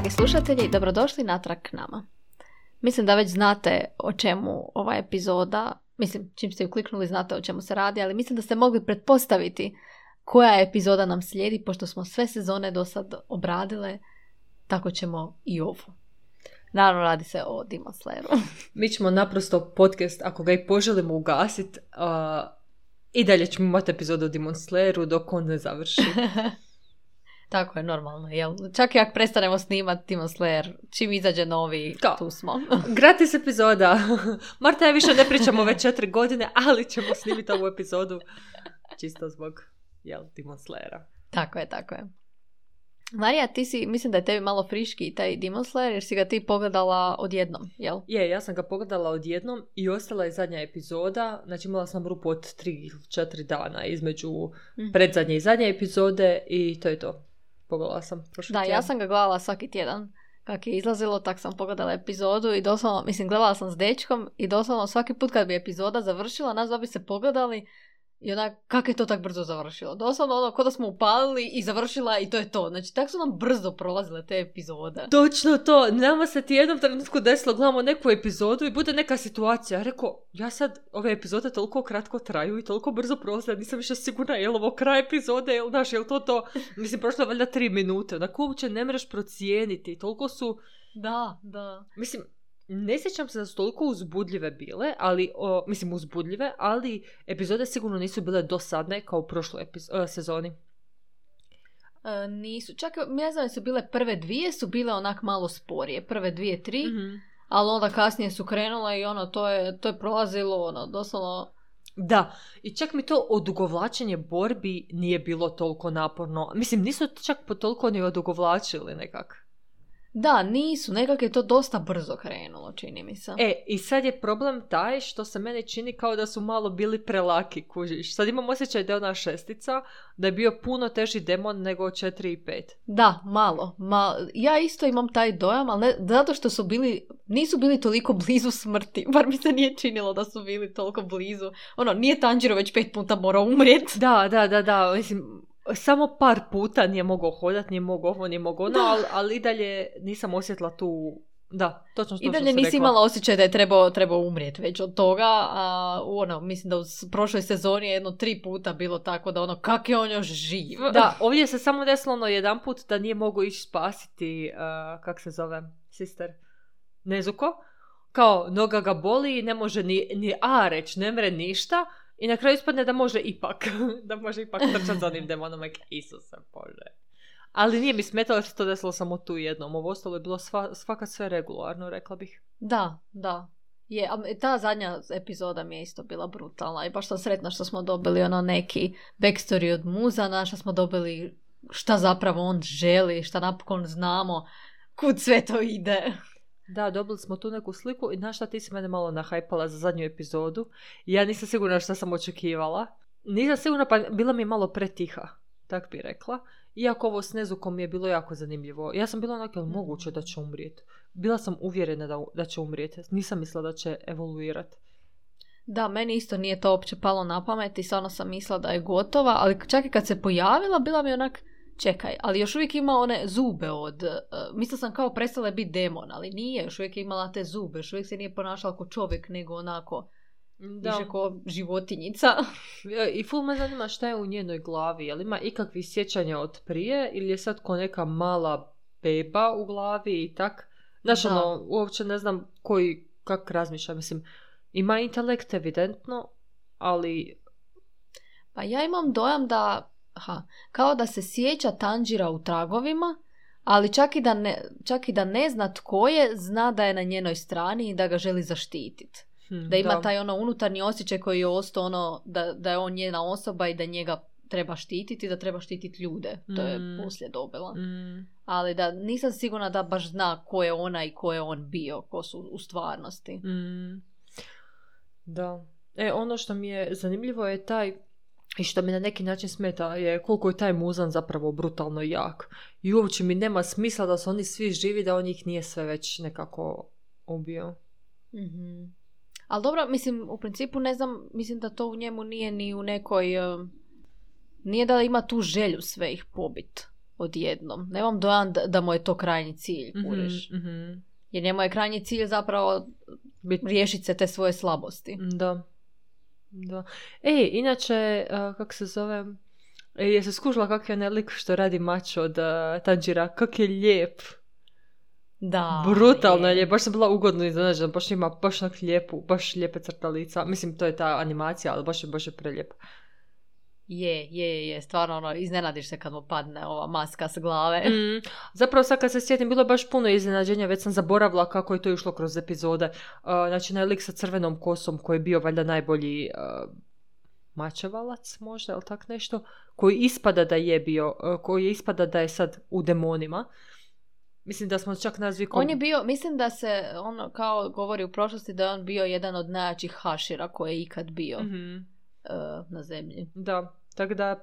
Dragi slušatelji, dobrodošli natrag k nama. Mislim da već znate o čemu ova epizoda, mislim čim ste ju kliknuli znate o čemu se radi, ali mislim da ste mogli pretpostaviti koja epizoda nam slijedi, pošto smo sve sezone do sad obradile, tako ćemo i ovu. Naravno radi se o Demon Slayeru. Mi ćemo naprosto podcast, ako ga i poželimo ugasiti, uh, i dalje ćemo imati epizodu o Demon Slayeru dok on ne završi. Tako je, normalno. Jel? Čak i ako prestanemo snimati Demon Slayer, čim izađe novi, Kao? tu smo. Gratis epizoda. Marta ja više ne pričamo već četiri godine, ali ćemo snimiti ovu epizodu čisto zbog jel, Demon Slayera. tako je, tako je. Marija, ti si, mislim da je tebi malo friški taj Demon Slayer, jer si ga ti pogledala odjednom, jel? Je, ja sam ga pogledala odjednom i ostala je zadnja epizoda, znači imala sam rupu od 3-4 dana između Mhm. predzadnje i zadnje epizode i to je to. Pogledala sam prošli Da, ja tjedan. sam ga gledala svaki tjedan. Kak je izlazilo, tak sam pogledala epizodu i doslovno, mislim, gledala sam s dečkom i doslovno svaki put kad bi epizoda završila, nas dva bi se pogledali i onak, kak je to tak brzo završilo? Doslovno ono, ko da smo upalili i završila i to je to. Znači, tak su nam brzo prolazile te epizode. Točno to, nama se ti jednom trenutku desilo, gledamo neku epizodu i bude neka situacija. Ja Rekao, ja sad, ove epizode toliko kratko traju i toliko brzo prolaze, nisam više sigurna je li ovo kraj epizode, jel znaš, jel to to? Mislim, prošlo je valjda tri minute, onako uopće ne mreš procijeniti, toliko su, Da, da. mislim, ne sjećam se da su toliko uzbudljive bile, ali, o, mislim uzbudljive, ali epizode sigurno nisu bile dosadne kao u prošloj epiz- e, sezoni. E, nisu, čak ne znam su bile prve dvije, su bile onak malo sporije. Prve dvije, tri, Mhm. ali onda kasnije su krenule i ono, to je, to je prolazilo, ono, doslovno Da, i čak mi to odugovlačenje borbi nije bilo toliko naporno. Mislim, nisu čak po toliko ni odugovlačili nekak. Da, nisu, nekak je to dosta brzo krenulo, čini mi se. E, i sad je problem taj što se meni čini kao da su malo bili prelaki, kužiš. Sad imam osjećaj da je ona šestica, da je bio puno teži demon nego 4 i 5. Da, malo. Ma, ja isto imam taj dojam, ali ne, zato što su bili, nisu bili toliko blizu smrti. Bar mi se nije činilo da su bili toliko blizu. Ono, nije Tanjiro već pet puta morao umrijeti. Da, da, da, da, mislim, samo par puta nije mogao hodat, nije mogao ovo, nije mogao ono, ali, ali i dalje nisam osjetila tu... Da, točno to I što dalje si nisi rekla. imala osjećaj da je trebao, trebao umrijeti već od toga. A, ono, mislim da u prošloj sezoni je jedno tri puta bilo tako da ono, kak je on još živ. Da, ovdje se samo desilo ono jedan put da nije mogao ići spasiti, uh, kak se zove, sister, Nezuko. Kao, noga ga boli i ne može ni, ni A reći, ne mre ništa. I na kraju ispadne da može ipak, da može ipak trčati za onim demonom, like, Isuse Bože. Ali nije mi smetalo se to desilo samo tu jednom. Ovo ostalo je bilo sva, svaka sve regularno, rekla bih. Da, da. Je, a ta zadnja epizoda mi je isto bila brutalna i baš sam sretna što smo dobili ono neki backstory od Muzana, što smo dobili šta zapravo on želi, šta napokon znamo, kud sve to ide. Da, dobili smo tu neku sliku i znaš šta ti si mene malo nahajpala za zadnju epizodu. Ja nisam sigurna šta sam očekivala. Nisam sigurna, pa bila mi je malo pretiha, tak bi rekla. Iako ovo s Nezukom mi je bilo jako zanimljivo. Ja sam bila onak, jel moguće da će umrijeti? Bila sam uvjerena da, da će umrijeti. Nisam mislila da će evoluirati. Da, meni isto nije to uopće palo na pamet i stvarno sam mislila da je gotova, ali čak i kad se pojavila, bila mi onak, čekaj, ali još uvijek ima one zube od, uh, mislila sam kao prestala je biti demon, ali nije, još uvijek je imala te zube, još uvijek se nije ponašala kao čovjek, nego onako, Da. više kao životinjica. E, I ful me zanima šta je u njenoj glavi. Jel ima ikakvih sjećanja od prije ili je sad ko neka mala beba u glavi i tak? Znaš, Da. ono, uopće ne znam koji, kak razmišlja. Mislim, ima intelekt evidentno, ali Pa ja imam dojam da, aha, kao da se sjeća Tanjira u tragovima, ali čak i, da ne, čak i da ne zna tko je, zna da je na njenoj strani i da ga želi zaštititi. hm, Da ima taj ono unutarnji osjećaj koji je ostao ono da, da je on njena osoba i da njega treba štititi, da treba štititi ljude. To je Mm. poslije dobila. Mm, Ali da nisam sigurna da baš zna ko je ona i ko je on bio, ko su u stvarnosti. mm. Da. E, ono što mi je zanimljivo je taj i što mi na neki način smeta je koliko je taj muzan zapravo brutalno jak. I uopće mi nema smisla da su oni svi živi, da on ih nije sve već nekako ubio. Mhm. Ali dobro, mislim, u principu ne znam, mislim da to u njemu nije ni u nekoj... eh, Nije da ima tu želju sve ih pobit. odjednom. Nemam dojam da, da mu je to krajnji cilj, kuriš. Mhm, mhm. Jer njemu je krajnji cilj zapravo Bit- riješiti se te svoje slabosti. Da. Da. Ej, inače, uh, kako se zove, e, jesi skužila kak je onaj lik što radi mač od uh, Tanjira, kak je lijep. Da. Brutalno je lijep, baš sam bila ugodno iznenađena, baš ima baš lijepu, baš lijepe crta lica. Mislim, to je ta animacija, ali baš je, baš je prelijep. Je, je, je, stvarno ono, iznenadiš se kad mu padne ova maska s glave. Mm, zapravo sad kad se sjetim, bilo je baš puno iznenađenja, već sam zaboravila kako je to išlo kroz epizode. Uh, znači, onaj lik sa crvenom kosom koji je bio valjda najbolji uh, mačevalac, možda, ili tak nešto, koji ispada da je bio, uh, koji ispada da je sad u demonima. Mislim da smo čak nazvi... ko- On je bio, mislim da se, ono, kao govori u prošlosti, da je on bio jedan od najjačih hašira koji je ikad bio Mhm, eh, na zemlji. Da, tako da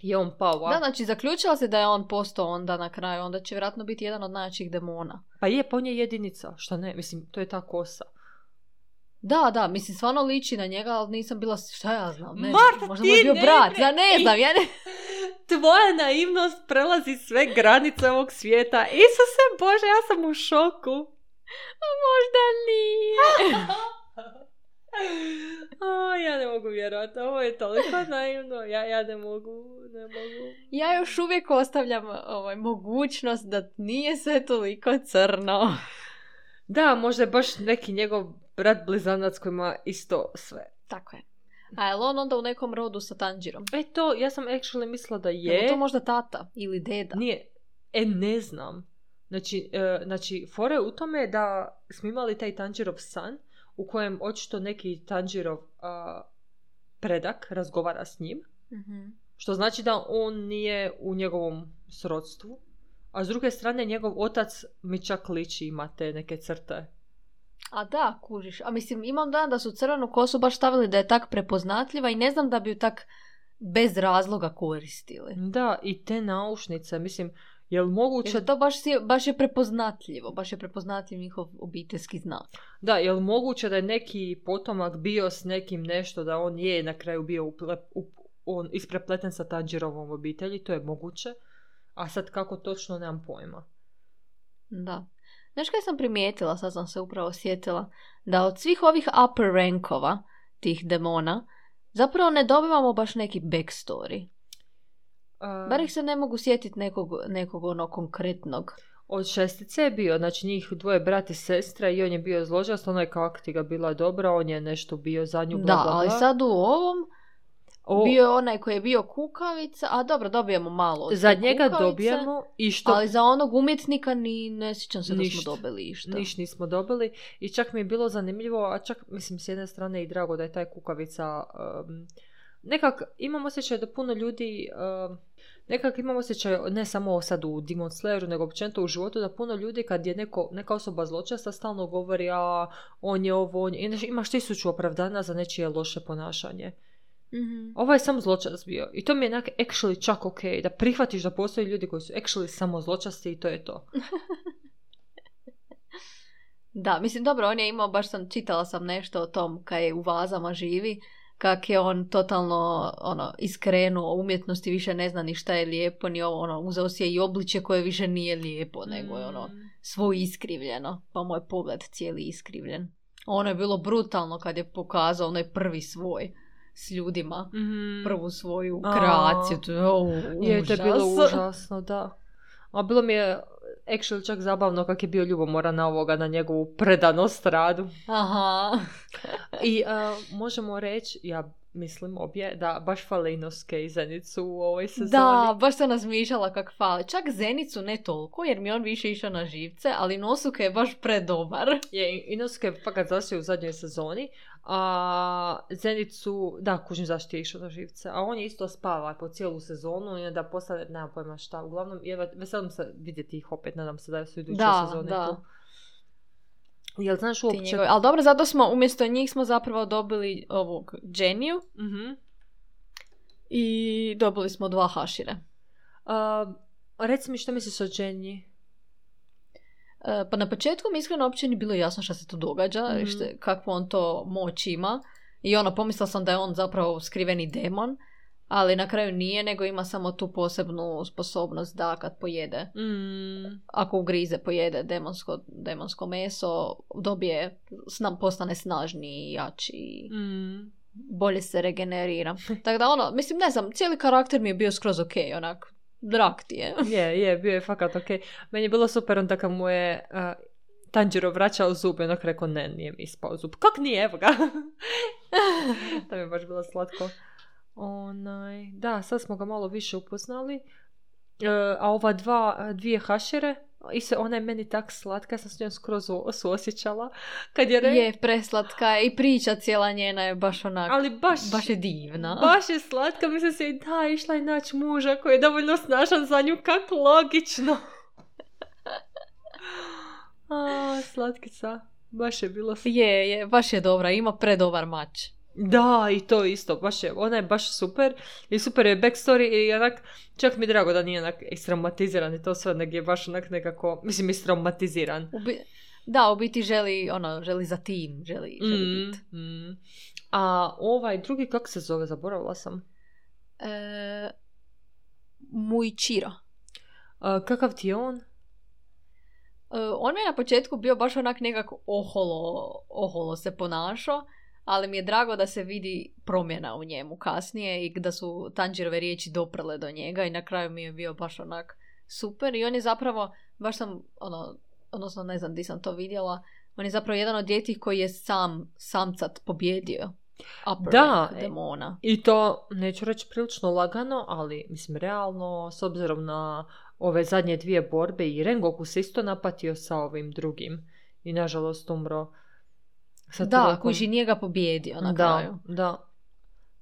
je on pao. a- Da, znači, zaključila se da je on postao onda na kraju, onda će vjerojatno biti jedan od najjačih demona. Pa je, pa on je jedinica, šta ne, mislim, to je ta kosa. Da, da, mislim, stvarno liči na njega, ali nisam bila, šta ja znam, ne Marta, možda ti mu je bio ne brat, ja ne znam, ja ne... Tvoja naivnost prelazi sve granice ovog svijeta. Isuse Bože, ja sam u šoku. Možda nije. O, ja mogu vjerovati, ovo je toliko naivno, ja, ja ne mogu, ne mogu. Ja još uvijek ostavljam ovaj, mogućnost da nije sve toliko crno. Da, možda je baš neki njegov brat blizanac koji ima isto sve. Tako je. A je on onda u nekom rodu sa Tanjirom? E to, ja sam actually mislila da Je je. to možda tata ili deda? Nije, e ne znam. Znači, e, znači fora je u tome da smo imali taj Tanjirov san u kojem očito neki Tanjirov a, predak razgovara s njim. Mhm. Što znači da on nije u njegovom srodstvu. A s druge strane, njegov otac mi čak liči, ima te neke crte. A da, kužiš. A mislim, imam dan da su crvenu kosu baš stavili da je tak prepoznatljiva i ne znam da bi ju tak bez razloga koristili. Da, i te naušnice, mislim, jel moguće... Jer to baš, si, baš je prepoznatljivo. Baš je prepoznatljiv njihov obiteljski znak. Da, jel moguće da je neki potomak bio s nekim nešto, da on je na kraju bio uple, up, on isprepleten sa Tanjirovom obitelji, to je moguće. A sad kako točno, nemam pojma. Da. Znaš kaj sam primijetila, sad sam se upravo sjetila, da od svih ovih upper rankova, tih demona, zapravo ne dobivamo baš neki backstory. A, Bar ih se ne mogu sjetiti nekog, nekog ono konkretnog. Od šestice je bio, znači njih dvoje brat i sestra i on je bio zločast, ona je kak ti ga bila dobra, on je nešto bio za nju, bla, Da, bla, ali sad u ovom O, bio je onaj koji je bio kukavica, a dobro, dobijemo malo. od za njega kukavice, dobijemo i što Ali za onog umjetnika ni ne sjećam se da smo dobili išta. niš nismo dobili i čak mi je bilo zanimljivo, a čak mislim s jedne strane i drago da je taj kukavica um, nekak imam osjećaj da puno ljudi um, nekak imam osjećaj ne samo sad u Demon Slayeru nego općenito u životu da puno ljudi kad je neko, neka osoba zločesta stalno govori a on je ovo, on je, i imaš tisuću opravdana za nečije loše ponašanje. Mhm. Ovo je samo zločast bio. I to mi je onak actually čak ok. Da prihvatiš da postoje ljudi koji su actually samo zločasti i to je to. Da, mislim, dobro, on je imao, baš sam, čitala sam nešto o tom kad je u vazama živi, kak je on totalno ono, iskrenuo umjetnosti, više ne zna ni šta je lijepo, ni ovo, ono, uzeo si je i obličje koje više nije lijepo, nego je ono, Mm. svo iskrivljeno, pa mu je pogled cijeli iskrivljen. Ono je bilo brutalno kad je pokazao onaj prvi svoj s ljudima, Mhm. prvu svoju kreaciju, to je, o, Je, to je bilo užas. užasno, da. A bilo mi je actually čak zabavno kak je bio ljubomoran na ovoga, na njegovu predanost radu. Aha. I a, možemo reći, ja mislim obje, da baš fale Inosuke i Zenicu u ovoj sezoni. Da, baš sam razmišljala kak fali. Čak Zenicu ne toliko, jer mi on više išao na živce, ali Nosuke je baš predobar. Je, Inosuke je fakat zasio u zadnjoj sezoni, a Zenicu, da, kužim zašto je išao na živce, a on je isto spava po cijelu sezonu i onda postane, nemam pojma šta, uglavnom, je, veselim se vidjeti ih opet, nadam se da su iduće Da, sezone da. tu. Jel znaš uopće... njegovi- Ali dobro, zato smo, umjesto njih smo zapravo dobili ovog Geniju Mhm. i dobili smo dva hašire. A, reci mi što misliš o Jenny? E, pa na početku mi iskreno uopće nije bilo jasno šta se tu događa, Mhm. šte- kakvu on to moć ima. I ono, pomislila sam da je on zapravo skriveni demon. Ali na kraju nije, nego ima samo tu posebnu sposobnost da kad pojede, Mm. ako ugrize, pojede demonsko, demonsko meso, dobije, sna, postane snažniji, jači, Mm. bolje se regenerira. Tako da ono, mislim, ne znam, cijeli karakter mi je bio skroz ok, onak, drag ti je. Je, je, bio je fakat ok. Meni je bilo super onda kad mu je uh, Tanjiro vraćao zub i onak rekao ne, nije mi ispao zub. Kak nije, evo ga. to mi je baš bilo slatko. Onaj, da, sad smo ga malo više upoznali. E, a ova dva, dvije hašere, i se, ona je meni tak slatka, ja sam s njom skroz suosjećala. Kad je, re- Je, preslatka je i priča cijela njena je baš onak, ali baš, baš je divna. baš je slatka, mislim se i da, išla je naći muža koji je dovoljno snažan za nju, kak logično. A, slatkica, baš je bilo Je, je, baš je dobra, ima predobar mač. Da, i to isto, baš je, ona je baš super i super je backstory i onak, čak mi je drago da nije onak istraumatiziran i to sve, nego je baš onak nekako, mislim istraumatiziran. U bi- Da, u biti želi, ono, želi za tim, želi, želi Mm, biti. mm. A ovaj drugi, kako se zove, zaboravila sam. E, Muichiro. A, kakav ti je on? E, on mi je na početku bio baš onak nekako oholo, oholo se ponašao, ali mi je drago da se vidi promjena u njemu kasnije i da su Tanjirove riječi doprle do njega i na kraju mi je bio baš onak super i on je zapravo, baš sam, ono, odnosno ne znam di sam to vidjela, on je zapravo jedan od djetih koji je sam, samcat pobjedio upper Da, e, demona. I to, neću reći prilično lagano, ali mislim realno, s obzirom na ove zadnje dvije borbe i Rengoku se isto napatio sa ovim drugim i nažalost umro. Sa Da, kuži nije ga pobjedio na da, kraju. Da,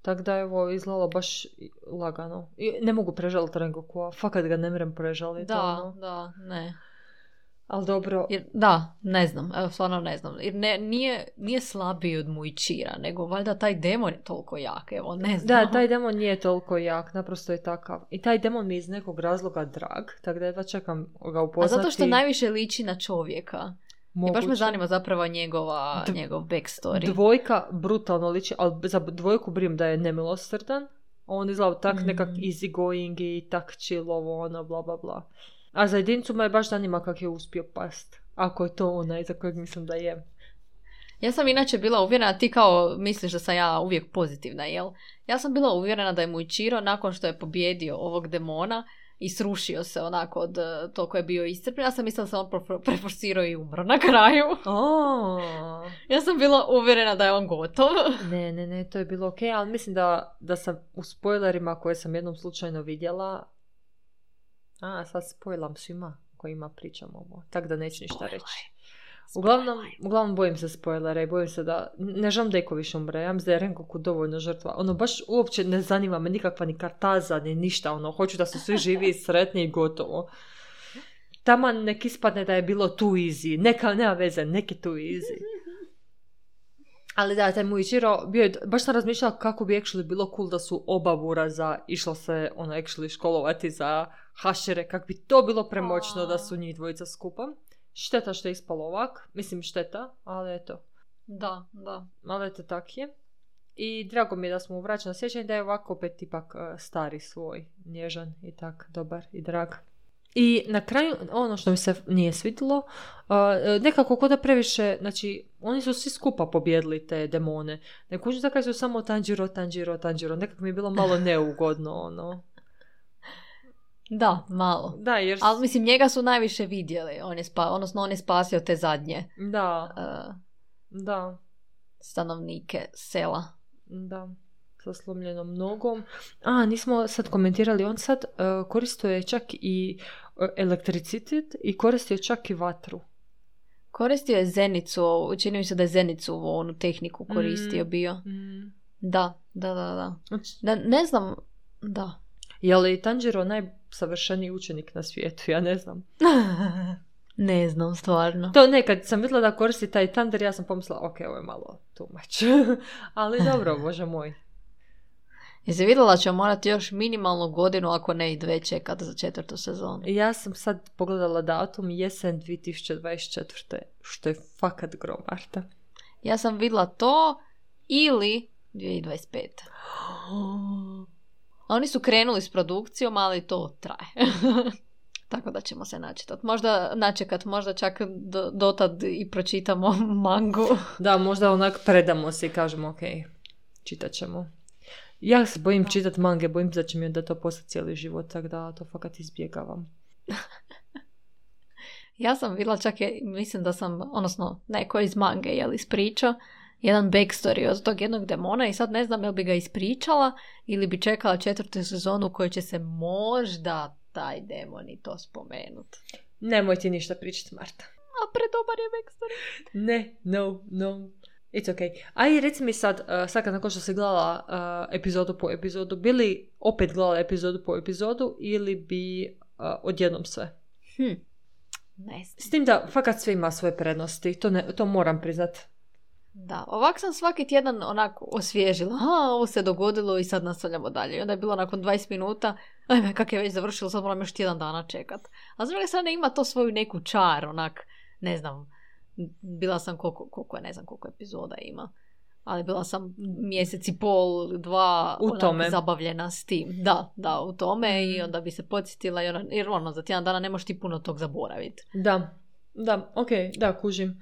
Tako da je ovo izgledalo baš lagano. I ne mogu prežaliti Rengoku, a fakat ga ne mrem prežaliti. Da, ono. da, ne. Ali dobro, Jer, da, ne znam, evo stvarno ne znam. Jer ne, nije, nije slabiji od Muichira, nego valjda taj demon je toliko jak, evo, ne znam. Da, taj demon nije toliko jak, naprosto je takav. I taj demon mi je iz nekog razloga drag, tako da jedva čekam ga A upoznati. zato što najviše liči na čovjeka. I baš me Moguće. zanima zapravo njegova, D- njegov backstory. Dvojka brutalno liči, ali za dvojku brijem da je nemilosrdan. On izgleda tak Mhm. nekak easy going i tak chill ovo ono bla bla bla. A za jedincu me baš zanima kak je uspio past. Ako je to onaj za kojeg mislim da je. Ja sam inače bila uvjerena, ti kao misliš da sam ja uvijek pozitivna, jel? Ja sam bila uvjerena da je Muichiro nakon što je pobjedio ovog demona i srušio se onako od eh, to koje je bio iscrpljen, ja sam mislila da se on preforsirao i umro na kraju. Oh. Ja sam bila uvjerena da je on gotov. Ne, ne, ne, to je bilo ok, ali mislim da, da sam u spoilerima koje sam jednom slučajno vidjela... A, sad spojlam svima kojima pričam ovo, tako da neću ništa reći. Uglavnom, uglavnom bojim se spoilera i bojim se da ne želim da iko više umre. Ja mislim da je Rengoku dovoljno žrtva. Ono, baš uopće ne zanima me nikakva ni kartaza, ni ništa. Ono, hoću da su svi živi i sretni i gotovo. Taman nek ispadne da je bilo too easy. Neka, nema veze, neki too easy. Ali da, taj Muichiro, bio je, baš sam razmišljala kako bi actually bilo cool da su oba buraza išla se ono actually školovati za hašere, kako bi to bilo premoćno da su njih dvojica skupa. Šteta što je ispalo ovak, mislim šteta, ali eto, Da, da. ali eto tak je. I drago mi je da smo vraćali na sjećanje da je ovako opet ipak e, stari svoj, nježan i tak, dobar i drag. I na kraju, ono što mi se nije svidjelo, e, nekako kod da previše, znači, oni su svi skupa pobjedili te demone. Ne kužim da su samo Tanjiro, Tanjiro, Tanjiro, nekako mi je bilo malo neugodno, ono. Da, malo. Da, jer... Ali mislim, njega su najviše vidjeli. On je spa, odnosno on je spasio te zadnje Da, eh, da. stanovnike sela. Da, sa slomljenom nogom. A, nismo sad komentirali, on sad uh, koristio je čak i uh, elektricitet i koristio je čak i vatru. Koristio je zenicu, čini mi se da je zenicu onu tehniku koristio Mm. bio. Mm. Da, da, da, da. Da, ne znam, da. je li Tanjiro najsavršeniji učenik na svijetu? Ja ne znam. ne znam, stvarno. To ne, kad sam vidjela da koristi taj Thunder, ja sam pomislila, ok, ovo je malo too much. Ali dobro, bože moj. Jesi vidjela da ćemo morati još minimalno godinu, ako ne i dve čekati za četvrtu sezonu? Ja sam sad pogledala datum jesen 2024. Što je fakat grom, Marta. Ja sam vidjela to ili 2025. Oni su krenuli s produkcijom, ali to traje. Tako da ćemo se načetat. Možda načekat, možda čak do, dotad i pročitamo mangu. Da, možda onak predamo se i kažemo ok, čitat ćemo. Ja se bojim čitat mange, bojim se da će mi da to postati cijeli život, tako da to fakat izbjegavam. ja sam bila čak, je, mislim da sam, odnosno neko iz mange, jel, ispričao jedan backstory od tog jednog demona i sad ne znam jel bi ga ispričala ili bi čekala četvrtu sezonu u kojoj će se možda taj demon i to spomenut. Nemoj ti ništa pričati, Marta. A predobar je backstory. Ne, no, no. It's okay. Aj, reci mi sad, uh, sad kad nakon što si gledala uh, epizodu po epizodu, bili opet gledala epizodu po epizodu ili bi uh, odjednom sve? Hm. Ne S tim da fakat sve ima svoje prednosti, to, ne, to moram priznat. Da, ovak sam svaki tjedan onako osvježila. Ha, ovo se dogodilo i sad nastavljamo dalje. I onda je bilo nakon 20 minuta, ajme, kak je već završilo, sad moram još tjedan dana čekat. A s druge strane ima to svoju neku čar, onak, ne znam, bila sam koliko, koliko ne znam koliko epizoda ima. Ali bila sam mjesec i pol, dva u tome. zabavljena s tim. Da, da, u tome i mhm. onda bi se podsjetila jer, jer ono, za tjedan dana ne možeš ti puno tog zaboraviti. Da, da, ok, da, kužim.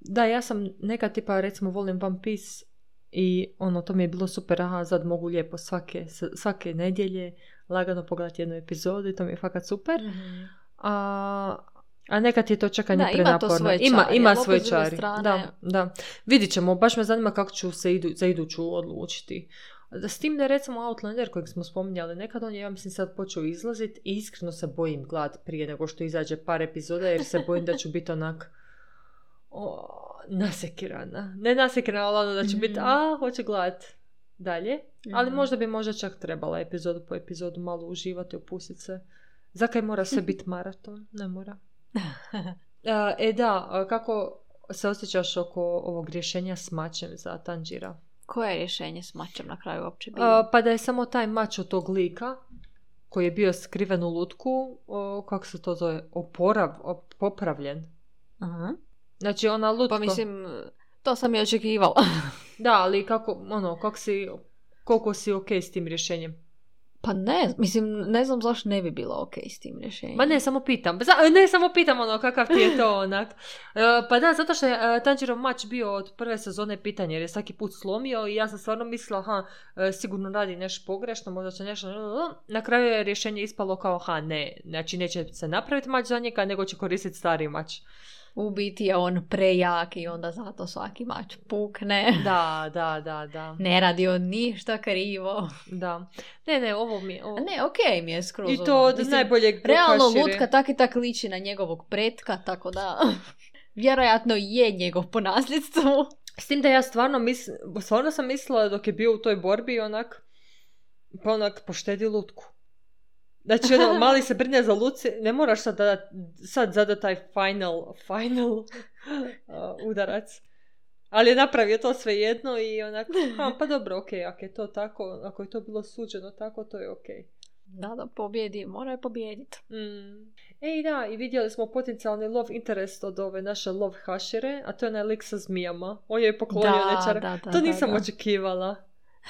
Da, ja sam neka tipa, recimo, volim One Piece i ono, to mi je bilo super, aha, sad mogu lijepo svake, svake nedjelje lagano pogledati jednu epizodu i to mi je fakat super. mm A, a nekad je to čekanje da, prenaporno. Ima, to ima, ima svoje čari. Da, da. Vidit ćemo, baš me zanima kako ću se idu, za iduću odlučiti. S tim da recimo Outlander kojeg smo spominjali nekad, on je ja mislim sad počeo izlaziti i iskreno se bojim glad prije nego što izađe par epizoda jer se bojim da ću biti onak o, nasekirana. Ne nasekirana, ali ono da će biti, mhm. a, hoće gledat dalje. Ali mhm. možda bi možda čak trebala epizodu po epizodu malo uživati, opustiti se. Zakaj mora sve biti maraton? Ne mora. e da, kako se osjećaš oko ovog rješenja s mačem za Tanjira? Koje je rješenje s mačem na kraju uopće bilo? pa da je samo taj mač od tog lika koji je bio skriven u lutku, kako se to zove, oporav, popravljen. Aha. Znači ona lutka... Pa mislim, to sam i očekivala. da, ali kako, ono, kako si, koliko si ok s tim rješenjem? Pa ne, mislim, ne znam zašto ne bi bilo ok s tim rješenjem. Ma ne, samo pitam. Ne, samo pitam ono kakav ti je to onak. E, pa da, zato što je uh, Tanjirov mač bio od prve sezone pitanje jer je svaki put slomio i ja sam stvarno mislila, ha, e, sigurno radi nešto pogrešno, možda će nešto... Na kraju je rješenje ispalo kao, ha, ne, znači neće se napraviti mač za njega, nego će koristiti stari mač u biti je on prejak i onda zato svaki mač pukne. Da, da, da, da. Ne radi on ništa krivo. Da. Ne, ne, ovo mi je... Ovo... Ne, okej mi je skroz. I to od najboljeg Realno lutka tak i tak liči na njegovog pretka, tako da... Vjerojatno je njegov po nasljedstvu. S tim da ja stvarno mislim, stvarno sam mislila dok je bio u toj borbi onak, pa onak poštedi lutku. Znači, ono, mali se brine za Luci, ne moraš sad, da, sad zadat taj final, final uh, udarac. Ali je napravio to sve jedno i onako, pa dobro, ok, ako je to tako, ako je to bilo suđeno tako, to je ok. Da, da, pobjedi, mora je pobjediti. Mm. Ej, da, i vidjeli smo potencijalni love interest od ove naše love hašere, a to je onaj lik sa zmijama. On je poklonio nečara. Da, da, to nisam očekivala.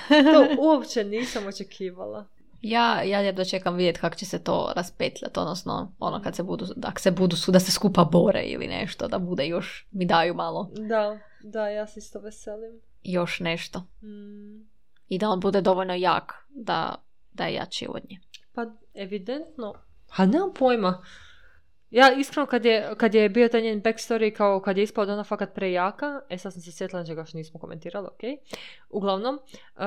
To uopće nisam očekivala. Ja, ja jedva čekam vidjeti kako će se to raspetljati, odnosno ono kad se budu, da se budu, da se skupa bore ili nešto, da bude još, mi daju malo. Da, da, ja se isto veselim. Još nešto. Mm. I da on bude dovoljno jak da, da je jači od nje. Pa, evidentno. Ha, nemam pojma. Ja iskreno kad je, kad je bio taj njen backstory kao kad je ispao da ona fakat prejaka, e sad sam se sjetila nečega što nismo komentirali, ok. Uglavnom, uh,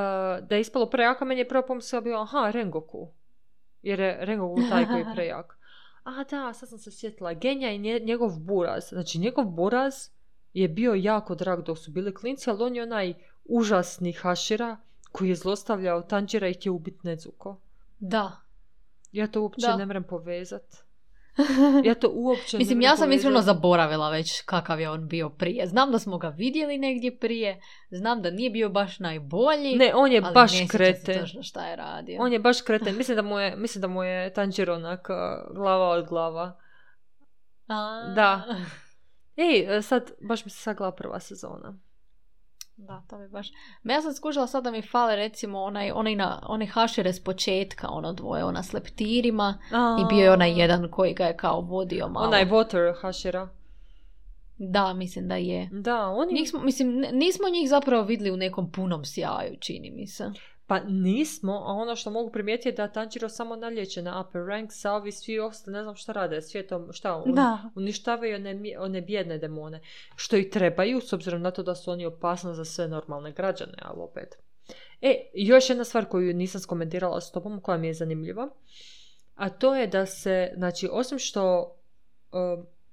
da je ispalo prejaka, meni je prvo pomislila bio, aha, Rengoku. Jer je Rengoku taj koji je prejak. A da, sad sam se sjetila, Genja i njegov buraz. Znači, njegov buraz je bio jako drag dok su bili klinci, ali on je onaj užasni hašira koji je zlostavljao Tanjira i htio ubiti Nezuko. Da. Ja to uopće ne mrem povezati. Ja to uopće Mislim, ja sam iskreno zaboravila već kakav je on bio prije. Znam da smo ga vidjeli negdje prije, znam da nije bio baš najbolji. Ne, on je baš kreten. šta je radio. On je baš kreten. Mislim da mu je, mislim da mu je Tanjiro onak glava od glava. A... Da. Ej, sad, baš mi se sagla prva sezona. Da, to bi baš. Ma ja sam skužila sad da mi fale recimo onaj, onaj, na, onaj hašire s početka, ono dvoje, ona s leptirima i bio je onaj jedan koji ga je kao vodio malo. Onaj Water Hashira. Da, mislim da je. Da, oni... Njih smo, mislim, nismo njih zapravo vidjeli u nekom punom sjaju, čini mi se. Pa nismo, a ono što mogu primijetiti je da Tanjiro samo nalječe na upper rank, Savi, svi ostali, ne znam šta rade, svijetom, šta, un- uništavaju one, one bijedne demone. Što i trebaju, s obzirom na to da su oni opasni za sve normalne građane, ali opet. E, još jedna stvar koju nisam skomentirala s tobom, koja mi je zanimljiva, a to je da se, znači, osim što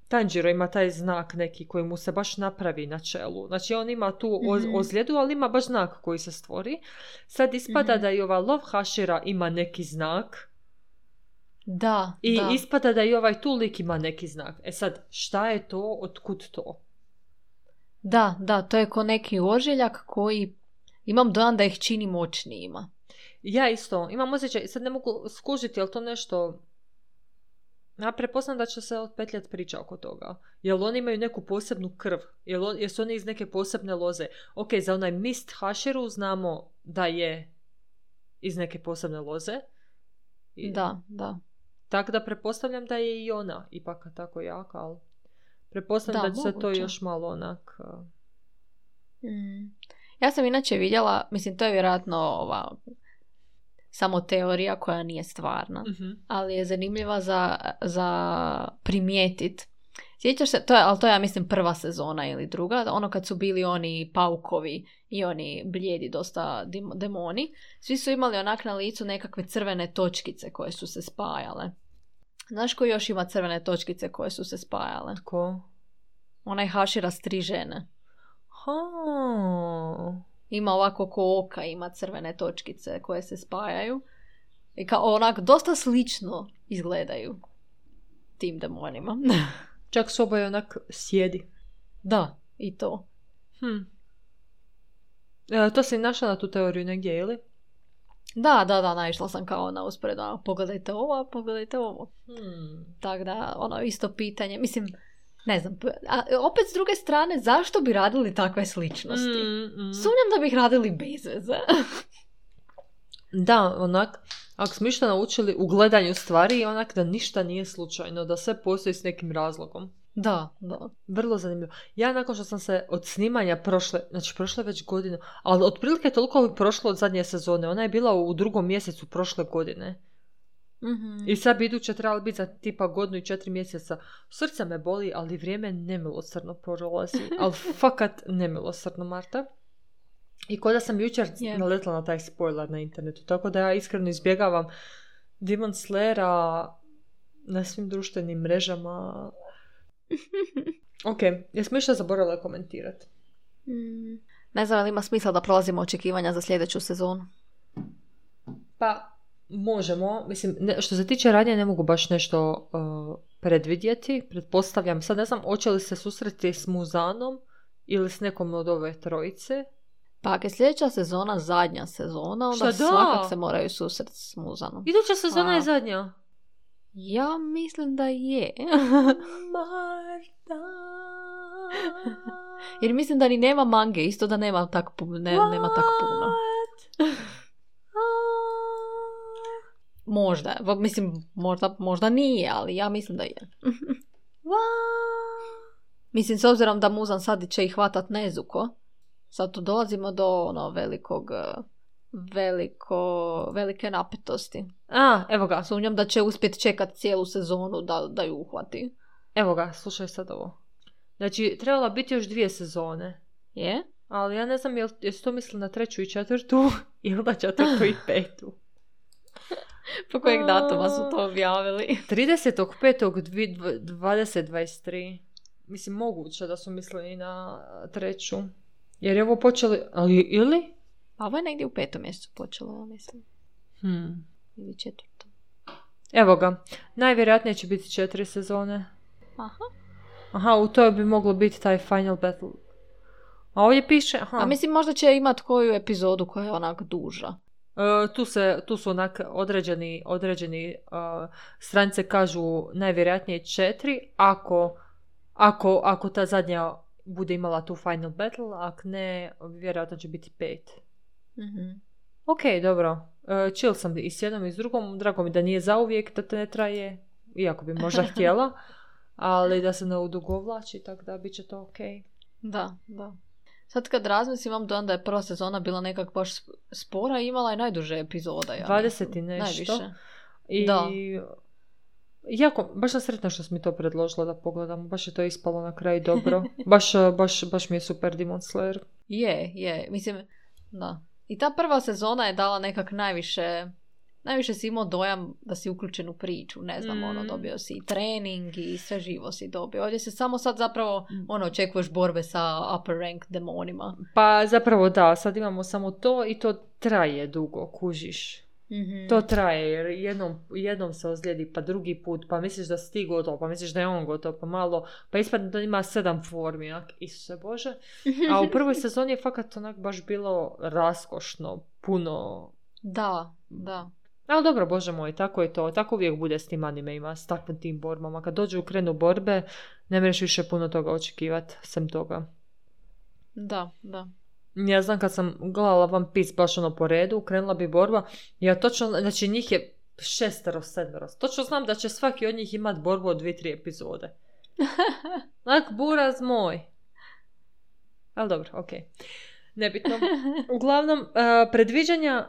Tanjiro ima taj znak neki koji mu se baš napravi na čelu. Znači on ima tu Mhm. ozljedu, ali ima baš znak koji se stvori. Sad ispada Mhm. da i ova Love Hashira ima neki znak Da, i da. ispada da i ovaj tu lik ima neki znak. E sad, šta je to, otkud to? Da, da, to je ko neki ožiljak koji imam dojam da ih čini moćnijima. Ja isto, imam osjećaj, sad ne mogu skužiti, jel to nešto... Ja prepoznam da će se otpetljati priča oko toga. Jel oni imaju neku posebnu krv? Jel on, jesu oni iz neke posebne loze? Ok, za onaj Mist Hashiru znamo da je iz neke posebne loze. I- Da, da. Tako da pretpostavljam da je i ona ipak tako jaka, ali pretpostavljam da, Da, će se to moguće. još malo onak... Mm. Ja sam inače vidjela, mislim to je vjerojatno ova samo teorija koja nije stvarna, mhm. ali je zanimljiva za, za primijetit. Sjećaš se, to je, ali to je ja mislim prva sezona ili druga, ono kad su bili oni paukovi i oni blijedi dosta demoni, svi su imali onak na licu nekakve crvene točkice koje su se spajale. Znaš ko još ima crvene točkice koje su se spajale? Tko? Onaj Hašira s tri žene. Ha. Ima ovako ko oka, ima crvene točkice koje se spajaju. I kao onak dosta slično izgledaju tim demonima. Čak s oboje onak sjedi. da, i to. Hm. E, to si našla na tu teoriju negdje, ili? Da, da, da, naišla sam kao na usporedu. ono, Pogledajte ovo, pogledajte ovo. Hmm. Tako da, ono, isto pitanje. Mislim, ne znam. A opet s druge strane, zašto bi radili takve sličnosti? Mm, mm. Sumnjam da bi ih radili bez veze. Da, onak, ako smo išta naučili u gledanju stvari, onak da ništa nije slučajno, da sve postoji s nekim razlogom. da, da. Vrlo zanimljivo. Ja nakon što sam se od snimanja prošle, znači prošle već godinu, ali otprilike toliko bi prošlo od zadnje sezone. Ona je bila u drugom mjesecu prošle godine. Mhm. I sad bi iduće trebalo biti za tipa godinu i četiri mjeseca. Srce me boli, ali vrijeme nemilosrdno prolazi. Ali fakat nemilosrdno, Marta. I kod da sam jučer Je. naletila na taj spoiler na internetu. Tako da ja iskreno izbjegavam Demon Slayera na svim društvenim mrežama. ok, jesmo išta zaboravile komentirati? Mm. Ne znam, je li ima smisla da prolazimo očekivanja za sljedeću sezonu? Pa, možemo. Mislim, ne, što se tiče radnje ne mogu baš nešto uh, predvidjeti. Pretpostavljam, sad ne znam, hoće li se susreti s Muzanom ili s nekom od ove trojice. Pa ako je sljedeća sezona zadnja sezona, onda Šta da? svakak se moraju susreti s Muzanom. Iduća sezona A. je zadnja. Ja mislim da je. Marta. Jer mislim da ni nema mange, isto da nema tak, ne, nema tak puno. Možda, mislim, možda, možda nije, ali ja mislim da je. Mislim, s obzirom da Muzan sad će ih hvatat Nezuko, sad tu dolazimo do ono velikog, eh, veliko, velike napetosti. A, evo ga, Sumnjam da će uspjeti čekat cijelu sezonu da, da ju uhvati. evo ga, slušaj sad ovo. Znači, trebala biti još dvije sezone. Je? Ali ja ne znam jel, jesu to mislili na treću i četvrtu ili na četvrtu i petu. Po kojeg datuma su to objavili? 30.5.2023. Mislim, moguće da su mislili i na treću. Jer je ovo počeli... Ali, ili? A ovo je negdje u petom mjesecu počelo, mislim. Hmm. Ili četvrtom. Evo ga. Najvjerojatnije će biti četiri sezone. Aha. Aha, u toj bi moglo biti taj final battle. A ovdje piše... Aha. A mislim možda će imat koju epizodu koja je onak duža. E, tu, se, tu su onak određeni, određeni e, stranice kažu najvjerojatnije četiri, ako, ako, ako ta zadnja bude imala tu final battle, ak ne, vjerojatno će biti pet. Mhm. Ok, dobro. E, chill sam i s jednom i s drugom. Drago mi da nije zauvijek, da te ne traje. Iako bi možda htjela. Ali da se ne udugovlači, tako da bit će to ok. Da, da. Sad kad razmislim, imam dojam da je prva sezona bila nekak baš sp- spora i imala je najduže epizoda. Ja 20 mislim. i nešto. Najviše. I Da. Jako, baš sam sretna što mi to predložila da pogledam. Baš je to ispalo na kraju dobro. baš, baš, baš mi je super Demon Slayer. Je, je. Mislim, da. I ta prva sezona je dala nekak najviše... Najviše si imao dojam da si uključen u priču, ne znam, ono, Mm. dobio si i trening i sve živo si dobio. Ovdje se samo sad zapravo, Mm. ono, očekuješ borbe sa upper rank demonima. Pa zapravo da, sad imamo samo to i to traje dugo, kužiš. Mhm. To traje jer jednom, jednom se ozlijedi pa drugi put, pa misliš da si ti gotov, pa misliš da je on gotov, pa malo, pa ispadne da ima sedam formi, ak, Isuse Bože. A u prvoj sezoni je fakat onak baš bilo raskošno, puno. Da, da. Ali dobro, Bože moj, tako je to. Tako uvijek bude s tim animeima, s takvim tim borbama. Kad dođu u krenu borbe, ne mreš više puno toga očekivati, sem toga. Da, da. Ja znam kad sam gledala One Piece baš ono po redu, krenula bi borba, ja točno, znači njih je šestero, sedmero. Točno znam da će svaki od njih imat borbu od dvije, tri epizode. Onak, buraz moj. Ali dobro, ok. Nebitno. Uglavnom, uh, predviđanja,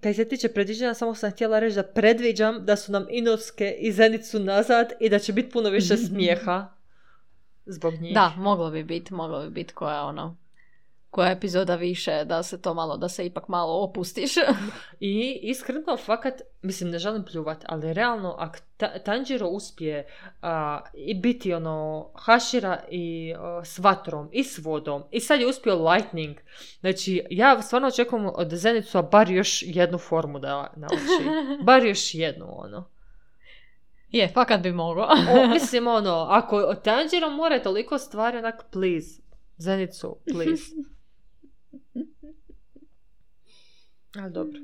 kaj se tiče predviđanja, samo sam htjela reći da predviđam da su nam Inoske i Zenicu nazad i da će biti puno više smijeha zbog njih. Da, moglo bi biti, moglo bi biti koja ono, koja epizoda više, da se to malo, da se ipak malo opustiš. I iskreno, fakat, mislim, ne želim pljuvat, ali realno, ako Ta- Tanjiro uspije a, i biti ono Hashira i a, s vatrom i s vodom i sad je uspio Lightning, znači ja stvarno očekujem od Zenicu bar još jednu formu da nauči. Bar još jednu, ono. Je, fakat bi moglo. O, mislim, ono, ako Tanjiro mora toliko stvari, onak, please, Zenicu, please. Ali dobro.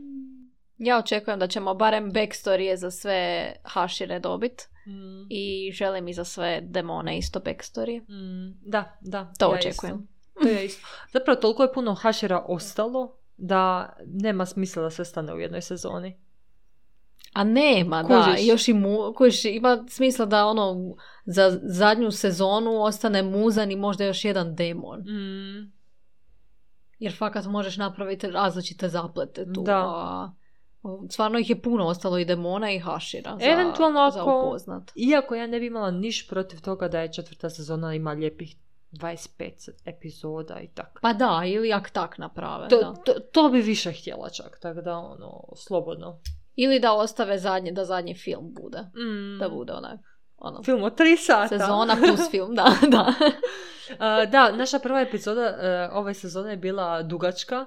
Ja očekujem da ćemo barem backstory za sve Hashire dobit Mm. i želim i za sve demone isto backstory. Mm, da, da. To ja očekujem. Isto. To je isto. Zapravo toliko je puno hašera ostalo da nema smisla da sve stane u jednoj sezoni. A nema, da, Kužiš. i još i mu, kužiš, ima smisla da ono za zadnju sezonu ostane muzan i možda još jedan demon. Mm. Jer fakat možeš napraviti različite zaplete tu. Da. A, stvarno ih je puno ostalo i demona i hašira za, Eventualno za ako- upoznat. Iako ja ne bi imala niš protiv toga da je četvrta sezona ima lijepih 25 epizoda i tako. Pa da, ili ak tak naprave. To, da. to, to bi više htjela čak, tako da ono, slobodno. Ili da ostave zadnje, da zadnji film bude. Mm. Da bude onak. Ono, Film od tri sata. sezona plus film, da, da. A, da, naša prva epizoda e, ove sezone je bila dugačka.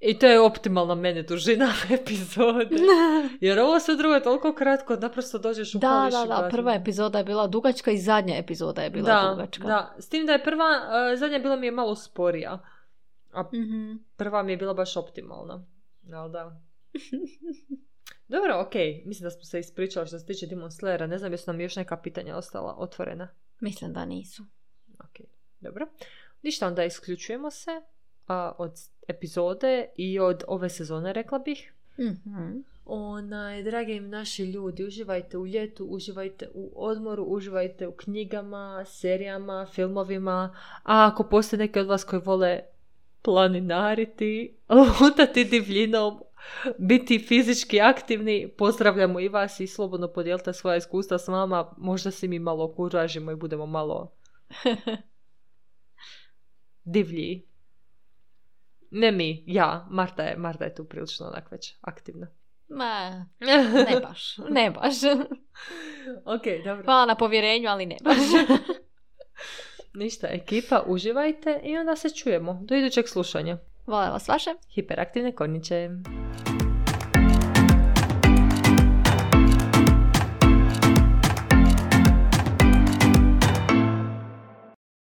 I to je optimalna meni dužina epizode. Jer ovo sve drugo je toliko kratko, naprosto dođeš u Da, da, da, prva epizoda je bila dugačka i zadnja epizoda je bila da, dugačka. Da, s tim da je prva, e, zadnja bila mi je malo sporija. A Mhm. prva mi je bila baš optimalna. Ali da. Dobro, ok. Mislim da smo se ispričali što se tiče Demon Slayera. Ne znam jesu nam još neka pitanja ostala otvorena. Mislim da nisu. Ok, dobro. Ništa, onda isključujemo se a, od epizode i od ove sezone, rekla bih. Mhm. Onaj, dragi naši ljudi, uživajte u ljetu, uživajte u odmoru, uživajte u knjigama, serijama, filmovima. A ako postoje neki od vas koji vole planinariti, lutati divljinom, biti fizički aktivni, pozdravljamo i vas i slobodno podijelite svoja iskustva s vama. Možda se mi malo okuražimo i budemo malo divlji. Ne mi, ja. Marta je, Marta je tu prilično onak već aktivna. Ma, ne baš, ne baš. ok, dobro. Hvala na povjerenju, ali ne baš. Ništa, ekipa, uživajte i onda se čujemo. Do idućeg slušanja. Volela vas vaše hiperaktivne korniće.